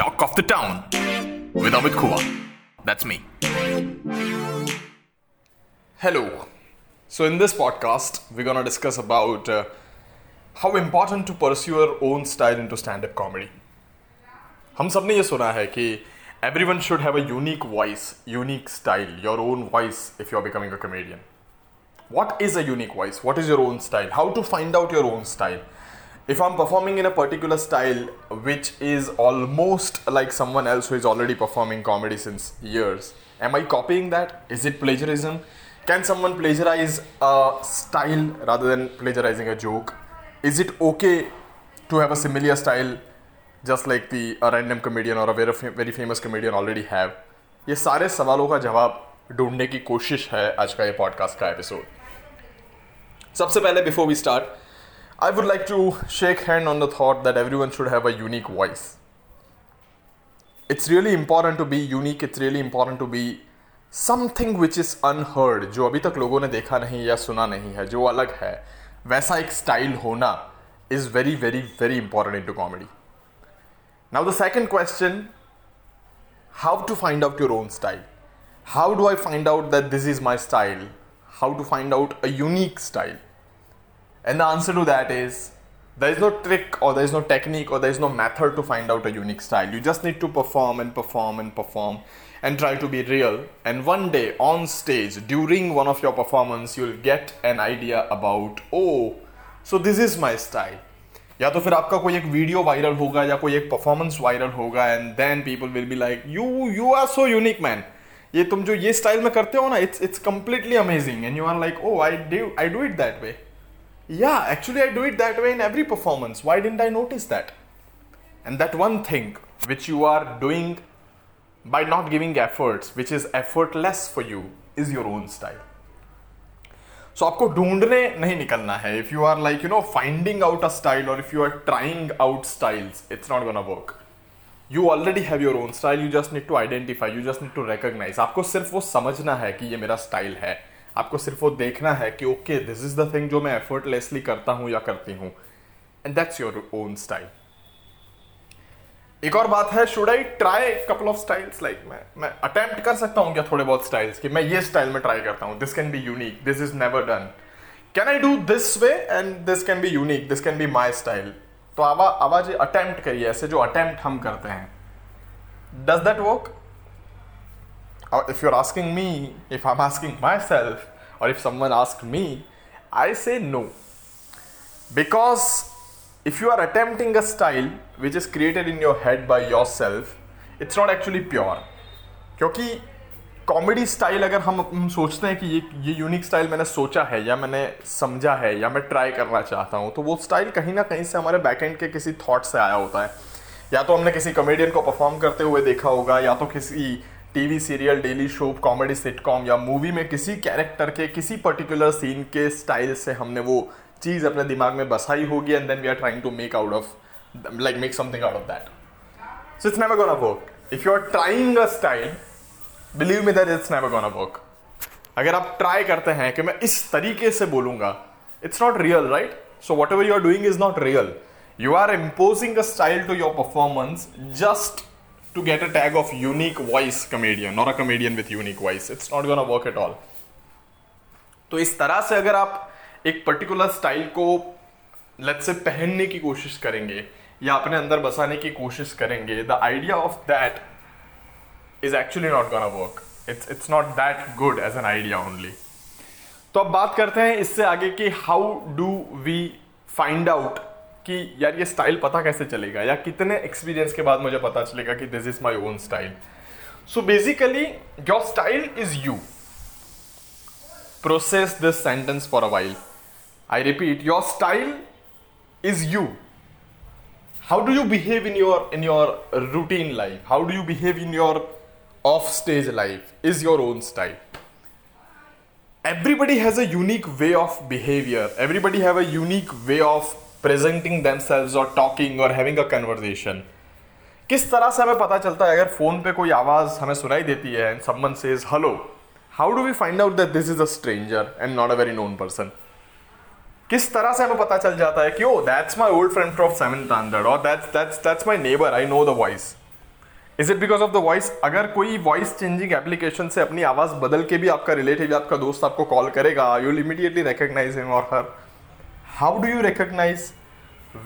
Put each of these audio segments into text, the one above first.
Talk of the Town with Amit Kua. That's me. Hello. So, in this podcast, we're gonna discuss about uh, how important to pursue your own style into stand up comedy. हम सबने ये सुना है कि everyone should have a unique voice, unique style, your own voice if you're becoming a comedian. What is a unique voice? What is your own style? How to find out your own style? If I'm performing in a particular style which is almost like someone else who is already performing comedy since years, am I copying that? Is it plagiarism? Can someone plagiarize a style rather than plagiarizing a joke? Is it okay to have a similar style just like the a random comedian or a very, very famous comedian already have? ये सारे सवालों का जवाब ढूँढने की कोशिश है आज का ये पॉडकास्ट का एपिसोड सबसे पहले before we start I would like to shake hand on the thought that everyone should have a unique voice. It's really important to be unique, it's really important to be something which is unheard, जो अभी तक लोगों ने देखा नहीं या सुना नहीं है जो अलग है वैसा एक स्टाइल होना is very very very important into comedy. Now the second question how to find out your own style? How do I find out that this is my style? How to find out a unique style? And the answer to that is there is no trick or there is no technique or there is no method to find out a unique style. You just need to perform and perform and perform and try to be real. And one day on stage, during one of your performance, you'll get an idea about, oh, so this is my style. या तो फिर आपका कोई एक video viral होगा या कोई एक परफॉर्मेंस वायरल होगा and then people will be like you you are so unique man ये तुम जो ये स्टाइल में करते हो ना it's it's completely amazing and you are like oh I do I do it that way yeah, actually, I do it that way in every performance. Why didn't I notice that? And that one thing which you are doing by not giving efforts, which is effortless for you, is your own style. So आपको ढूँढने नहीं निकलना है if you are like you know finding out a style और if you are trying out styles it's not gonna work you already have your own style you just need to identify you just need to recognize आपको सिर्फ़ वो समझना है कि ये मेरा style है आपको सिर्फ़ वो देखना है कि okay this is the thing जो मैं एफर्टलेसली करता हूँ या करती हूँ। And that's your own style एक और बात है should I try couple of styles like मैं मैं अटेम्प्ट कर सकता हूँ क्या थोड़े बहुत स्टाइल्स कि? मैं ये स्टाइल में ट्राई करता हूँ। This can be unique this is never done can I do this way and this can be unique this can be my style तो आवा आवाज़ अटेम्प्ट करिए। ऐसे जो अटेम्प्ट हम करते हैं। Does that work if you're asking me, if I'm asking myself, or if someone asks me, I say no. Because if you are attempting a style which is created in your head by yourself, it's not actually pure. क्योंकि comedy style अगर हम सोचते हैं कि ये ये unique style मैंने सोचा है या मैंने समझा है या मैं ट्राई करना चाहता हूँ तो वो स्टाइल कहीं ना कहीं से हमारे बैकएंड के किसी थॉट से आया होता है या तो हमने किसी कॉमेडियन को परफॉर्म करते हुए देखा होगा या तो किसी TV serial, daily show, comedy sitcom या मूवी में किसी कैरेक्टर के, किसी पर्टिकुलर सीन के स्टाइल से हमने वो चीज़ अपने दिमाग में बसाई होगी and then we are trying to make out of like make something out of that so it's never gonna work if you are trying a style believe me that it's never gonna work अगर आप try करते हैं कि मैं इस तरीके से बोलूँगा it's not real right so whatever you are doing is not real you are imposing a style to your performance just to get a tag of unique voice comedian or a comedian with unique voice. It's not gonna work at all. तो इस तरह से अगर आप एक particular style को let's say पहनने की कोशिश करेंगे, या अपने अंदर बसाने की कोशिश करेंगे the idea of that is actually not gonna work it's it's not that good as an idea only तो अब बात करते हैं इससे आगे कि how do we find out कि यार ये स्टाइल पता कैसे चलेगा? या कितने एक्सपीरियंस के बाद मुझे पता चलेगा कि this is my own style so basically your style is you process this sentence for a while I repeat your style is you how do you behave in your in your routine life how do you behave in your off stage life is your own style everybody has a unique way of behavior. Everybody have a unique way of presenting themselves और talking और having a conversation किस तरह से हमें पता चलता है अगर फ़ोन पे कोई आवाज़ हमें सुनाई देती है and someone says hello how do we find out that this is a stranger and not a very known person किस तरह से हमें पता चल जाता है कि ओ that's my old friend from seven standard और that's that's that's my neighbour I know the voice is it because of the voice अगर कोई वॉइस चेंजिंग एप्लीकेशन से अपनी आवाज़ बदल के भी आपका रिलेटिव आपका दोस्त आपको कॉल करेगा you will immediately recognize him और हर how do you recognize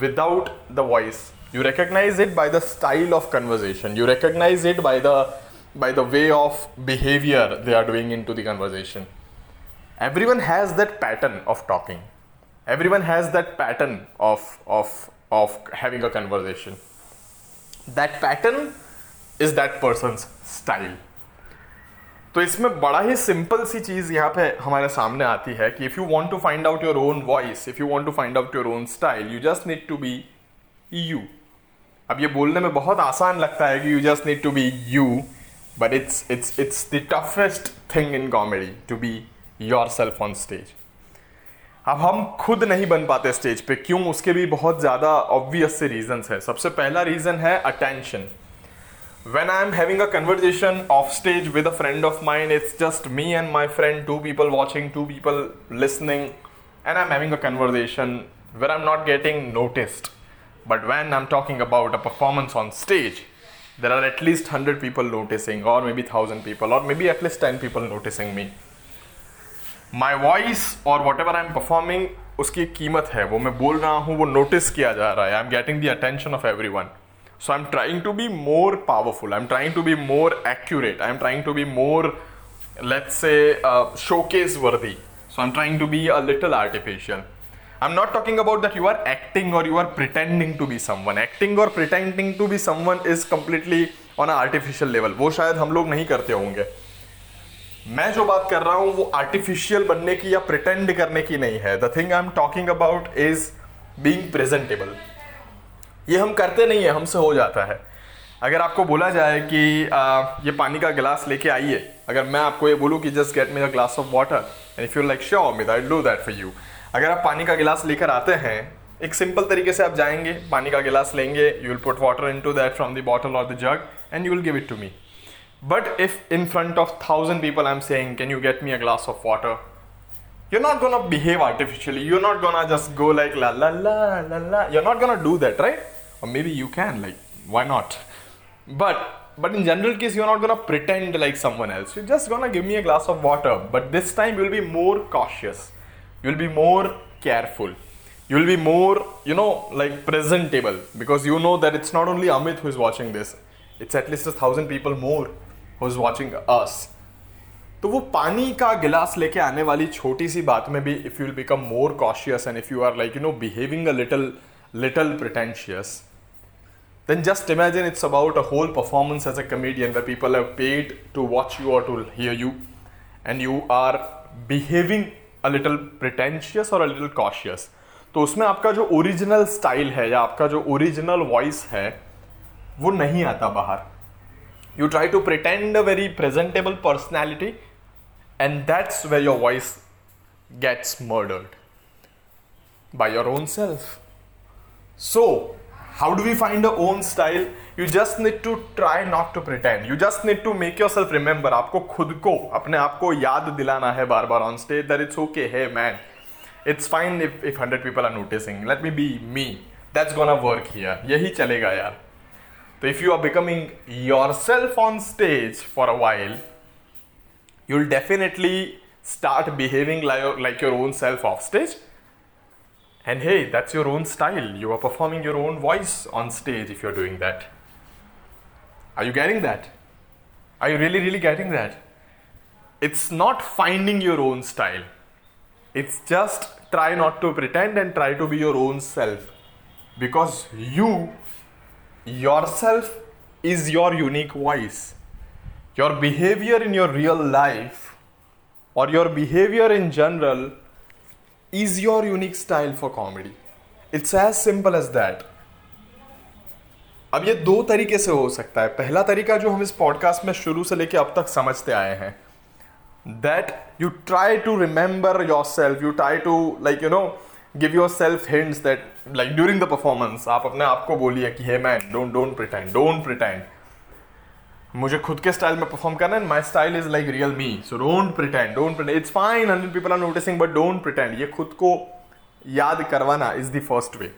without the voice? You recognize it by the style of conversation. You recognize it by the by the way of behavior they are doing into the conversation. Everyone has that pattern of talking. Everyone has that pattern of of of having a conversation. That pattern is that person's style. तो इसमें बड़ा ही simple सी चीज़ यहाँ पे हमारे सामने आती है कि if you want to find out your own voice if you want to find out your own style you just need to be you अब ये बोलने में बहुत आसान लगता है कि you just need to be you but it's it's it's the toughest thing in comedy to be yourself on stage अब हम खुद नहीं बन पाते स्टेज पे, क्यों? उसके भी बहुत ज़्यादा ऑब्वियस से रीजन है। सबसे पहला रीज़न है attention when I'm having a conversation off stage with a friend of mine, it's just me and my friend, two people watching, two people listening, and I'm having a conversation where I'm not getting noticed. But when I'm talking about a performance on stage, there are at least 100 people noticing, or maybe 1000 people, or maybe at least 10 people noticing me. My voice or whatever I'm performing, है वो मैं बोल रहा हूँ वो notice किया जा रहा है I am getting the attention of everyone so I'm trying to be more powerful. I'm trying to be more accurate. I'm trying to be more, let's say, uh, showcase worthy. So I'm trying to be a little artificial. I'm not talking about that you are acting or you are pretending to be someone. Acting or pretending to be someone is completely on an artificial level. वो शायद हम लोग नहीं करते होंगे मैं जो बात कर रहा हूँ वो आर्टिफिशियल बनने की या प्रिटेंड करने की नहीं है the thing I am talking about is being presentable ये हम करते नहीं हैं हमसे हो जाता है। अगर आपको बोला जाए कि आ, ये पानी का गिलास लेके आइए अगर मैं आपको ये बोलूँ कि just get me a glass of water and if you like sure me that do that for you अगर आप पानी का गिलास लेकर आते हैं एक सिंपल तरीके से आप जाएँगे पानी का गिलास लेंगे you will put water into that from the bottle और the jug and you will give it to me but if in front of thousand people I am saying can you get me a glass of water you're not gonna behave artificially. You're not gonna just go like la la la la la. You're not gonna do that, right? or maybe you can like why not? But but in general case you're not gonna pretend like someone else. You're just gonna give me a glass of water. But this time you'll be more cautious. You'll be more careful. You'll be more you know like presentable. Because you know that it's not only amit who is watching this. It's at least a thousand people more who's watching us तो वो पानी का गिलास लेके आने वाली छोटी सी बात में भी if you will become more cautious and if you are like you know behaving a little little pretentious then just imagine it's about a whole performance as a comedian the people have paid to watch you और to hear you and you are behaving a little pretentious और a little cautious तो उसमें आपका जो original style है या आपका जो ओरिजिनल वॉइस है, वो नहीं आता बाहर। You try to pretend a very presentable personality and that's way your voice gets murdered by your own self so how do we find our own style you just need to try not to pretend you just need to make yourself remember आपको खुद को अपने आप को याद दिलाना है बार बार on stage that it's okay hey man it's fine if if 100 people are noticing let me be me that's gonna work here यही चलेगा यार तो if you are becoming yourself on stage for a while you'll definitely start behaving like, like your own self off stage and hey, that's your own style. You are performing your own voice on stage if you're doing that. Are you getting that? Are you really, really getting that? It's not finding your own style. It's just try not to pretend and try to be your own self. Because you, yourself, is your unique voice. Your behavior in your real life or your behavior in general is your unique style for comedy. It's as simple as that. अब ये दो तरीके से हो सकता है पहला तरीका जो हम इस पॉडकास्ट में शुरू से लेके अब तक समझते आए हैं that you try to remember yourself you try to like you know give yourself hints that like during the performance आप अपने आप को बोलिए कि hey man don't don't pretend don't pretend मुझे खुद के स्टाइल में परफॉर्म करना है my style is like real me so don't pretend don't pretend it's fine hundred people are noticing but don't pretend ये खुद को याद करवाना इज़ द फ़र्स्ट वे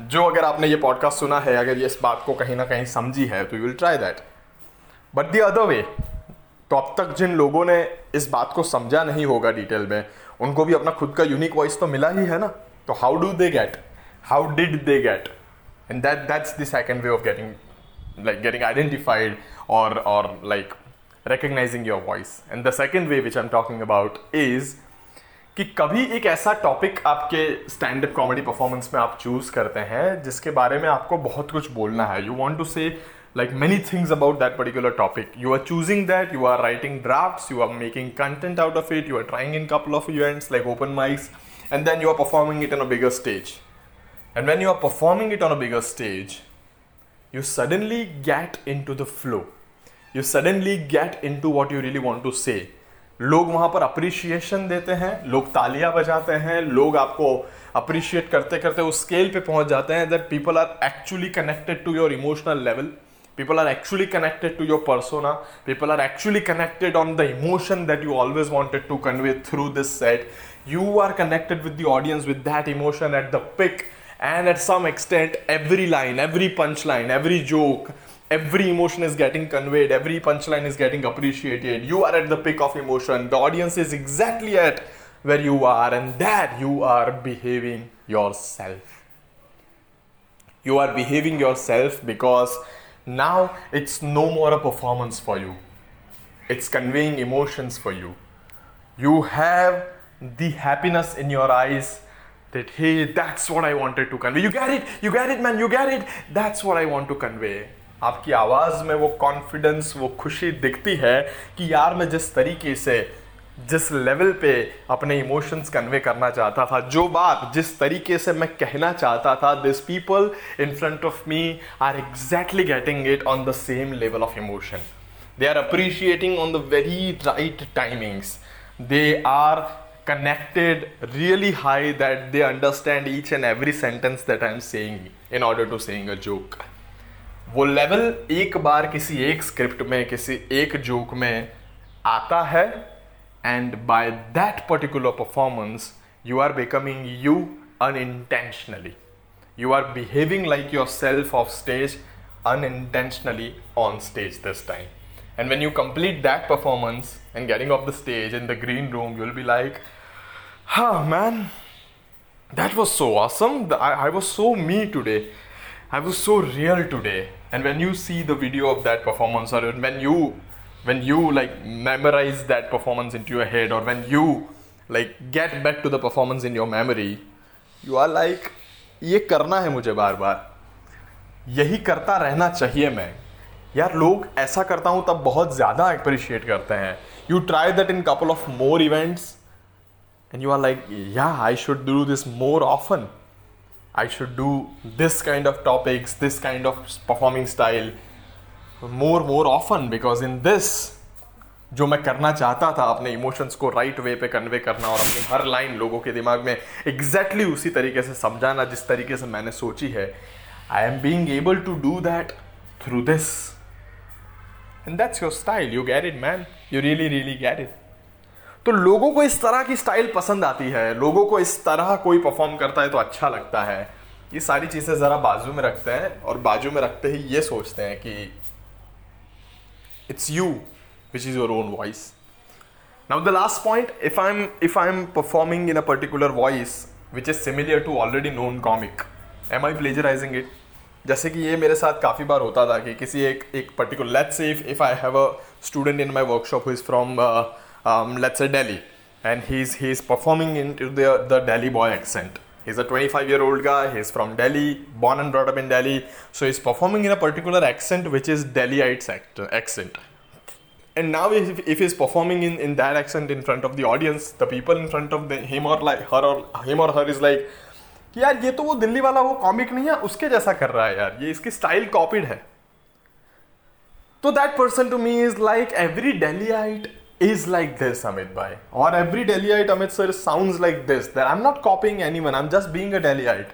जो अगर आपने ये पॉडकास्ट सुना है, अगर ये इस बात को कहीं ना कहीं समझी है तो you will try that but the other way तो अब तक जिन लोगों ने इस बात को समझा नहीं होगा डिटेल में, उनको भी अपना खुद का यूनिक वॉइस तो मिला ही है ना? तो how do they get how did they get and that that's the second way of getting like getting identified और और like recognizing your voice and the second way which i'm talking about is कि कभी एक ऐसा topic आपके stand up comedy performance में आप choose करते हैं जिसके बारे में आपको बहुत कुछ बोलना है you want to say like many things about that particular topic you are choosing that you are writing drafts you are making content out of it you are trying in couple of events like open mics and then you are performing it on a bigger stage and when you are performing it on a bigger stage you suddenly get into the flow. You suddenly get into what you really want to say लोग वहाँ पर appreciation देते हैं, लोग तालियाँ बजाते हैं, लोग आपको अप्रिशिएट करते करते उस स्केल पे पहुँच जाते हैं that people are actually connected to your emotional level people are actually connected to your persona people are actually connected on the emotion that you always wanted to convey through this set you are connected with the audience with that emotion at the peak and at some extent every line every punchline every joke every emotion is getting conveyed every punchline is getting appreciated. You are at the peak of emotion. The audience is exactly at where you are and that you are behaving yourself. You are behaving yourself because now it's no more a performance for you. It's conveying emotions for you. You have the happiness in your eyes that, hey, that's what i wanted to convey. You get it, you get it, man, you get it. That's what i want to convey. आपकी आवाज़ में वो confidence वो खुशी दिखती है कि यार मैं जिस तरीके से, जिस लेवल पे अपने इमोशंस कन्वे करना चाहता था, जो बात जिस तरीके से मैं कहना चाहता था this people in front of me are exactly getting it on the same level of emotion they are appreciating on the very right timings they are connected really high that they understand each and every sentence that I'm saying in order to saying a joke. वो level एक बार किसी एक script में किसी एक joke में आता है and by that particular performance you are becoming you unintentionally you are behaving like yourself off stage unintentionally on stage this time. And when you complete that performance and getting off the stage in the green room, you'll be like, huh, man, that was so awesome. I, I was so me today. I was so real today. And when you see the video of that performance, or when you when you like memorize that performance into your head, or when you like get back to the performance in your memory, you are like, ये करना है मुझे बार बार यही करता रहना चाहिए मैं यार लोग ऐसा करता हूँ तब बहुत ज़्यादा अप्रिशिएट करते हैं you try that in couple of more events and you are like yeah I should do this more often I should do this kind of topics, this kind of performing style more more often. Because in this जो मैं करना चाहता था अपने emotions को right way पे convey करना और अपनी हर लाइन लोगों के दिमाग में एग्जैक्टली exactly उसी तरीके से समझाना जिस तरीके से मैंने सोची है I am being able to do that through this and that's your style you gear it man you really really gear it तो लोगों को इस तरह की स्टाइल पसंद आती है। लोगों को इस तरह कोई परफॉर्म करता है तो अच्छा लगता है। ये सारी चीज़ें ज़रा बाजू में रखते हैं और बाजू में रखते ही ये सोचते हैं कि it's you which is your own voice now the last point if I am if I am performing in a particular voice which is similar to already known comic am I plagiarizing it जैसे कि ये मेरे साथ काफ़ी बार होता था कि किसी एक एक particular let's if if I have a student in my workshop who is from um, let's say Delhi, and he's he's performing into the the Delhi boy accent. He's a 25 year old guy. He's from Delhi, born and brought up in Delhi. So he's performing in a particular accent, which is Delhiite accent. And now, if, if he's performing in, in that accent in front of the audience, the people in front of the, him or like her or him or her is like, कि यार ये तो वो दिल्ली वाला वो comic नहीं है उसके जैसा कर रहा है यार ये इसकी स्टाइल कॉपीड है तो that person to me is like every delight is like this, Amit Bhai. Or every Delhiite Amit sir sounds like this. That I'm not copying anyone, I'm just being a Delhiite.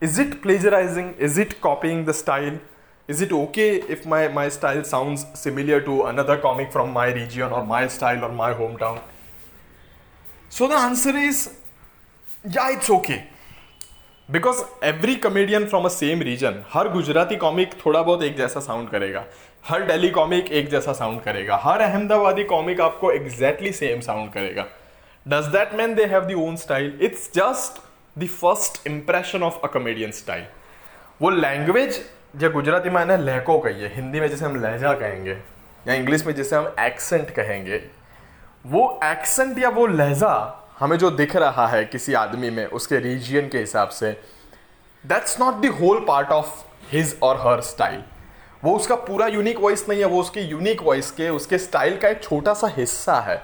Is it plagiarizing? Is it copying the style? Is it okay if my, my style sounds similar to another comic from my region or my style or my hometown? So the answer is yeah, it's okay. Because every comedian from a same region हर Gujarati comic थोड़ा बहुत एक जैसा sound करेगा हर daily comic एक जैसा sound करेगा। हर अहमदाबादी कॉमिक आपको एग्जैक्टली सेम साउंड करेगा। Does that mean they have the own style it's just the first impression of a comedian style वो लैंग्वेज जो गुजराती में ना लहको कहिए हिंदी में जैसे हम लहजा कहेंगे, या इंग्लिश में जैसे हम एक्सेंट कहेंगे, वो एक्सेंट या वो लहजा हमें जो दिख रहा है किसी आदमी में, उसके रीजियन के हिसाब से that's not the whole part of his और हर स्टाइल वो उसका पूरा यूनिक वॉइस नहीं है, वो उसकी यूनिक वॉइस के, उसके स्टाइल का एक छोटा सा हिस्सा है।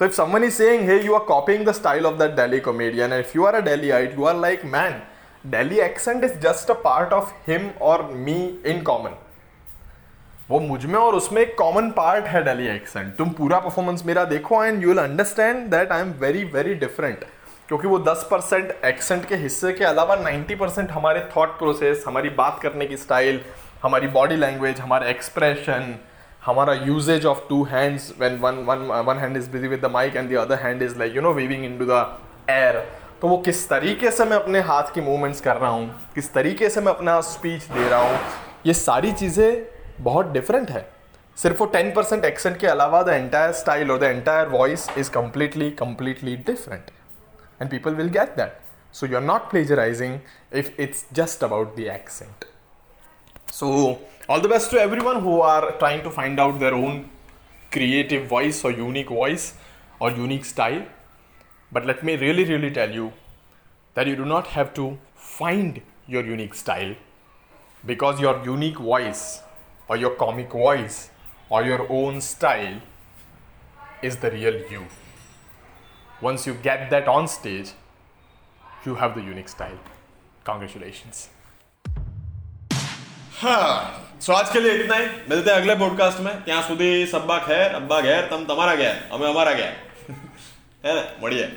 तो if someone is saying hey you are copying the style of that Delhi comedian if you are a Delhiite you are like man Delhi accent is just a part of him और me in common वो मुझमें और उसमें एक common part है Delhi accent तुम पूरा performance मेरा देखो and you will understand that I am very very different क्योंकि वो 10 परसेंट एक्सेंट के हिस्से के अलावा 90 परसेंट हमारे थॉट प्रोसेस हमारी बात करने की स्टाइल हमारी बॉडी लैंग्वेज हमारा एक्सप्रेशन हमारा usage of two hands when one one one hand is busy with the mic and the other hand is like you know weaving into the air तो वो किस तरीके से मैं अपने हाथ की मूवमेंट्स कर रहा हूँ? किस तरीके से मैं अपना स्पीच दे रहा हूँ? ये सारी चीज़ें बहुत डिफरेंट है। सिर्फ़ वो टेन परसेंट एक्सेंट के अलावा द एंटायर स्टाइल और the entire voice is completely completely different and people will get that so you are not plagiarising if it's just about the accent So, all the best to everyone who are trying to find out their own creative voice or unique voice or unique style. But let me really, really tell you that you do not have to find your unique style because your unique voice or your comic voice or your own style is the real you. Once you get that on stage, you have the unique style. Congratulations. હા સો આજ के लिए इतना ही मिलते हैं अगले podcast में ત્યાં સુધી સબ્બા ખેર અબ્બા ઘેર તમ તમારા ઘેર અમે અમારા ઘેર હે ને મળીએ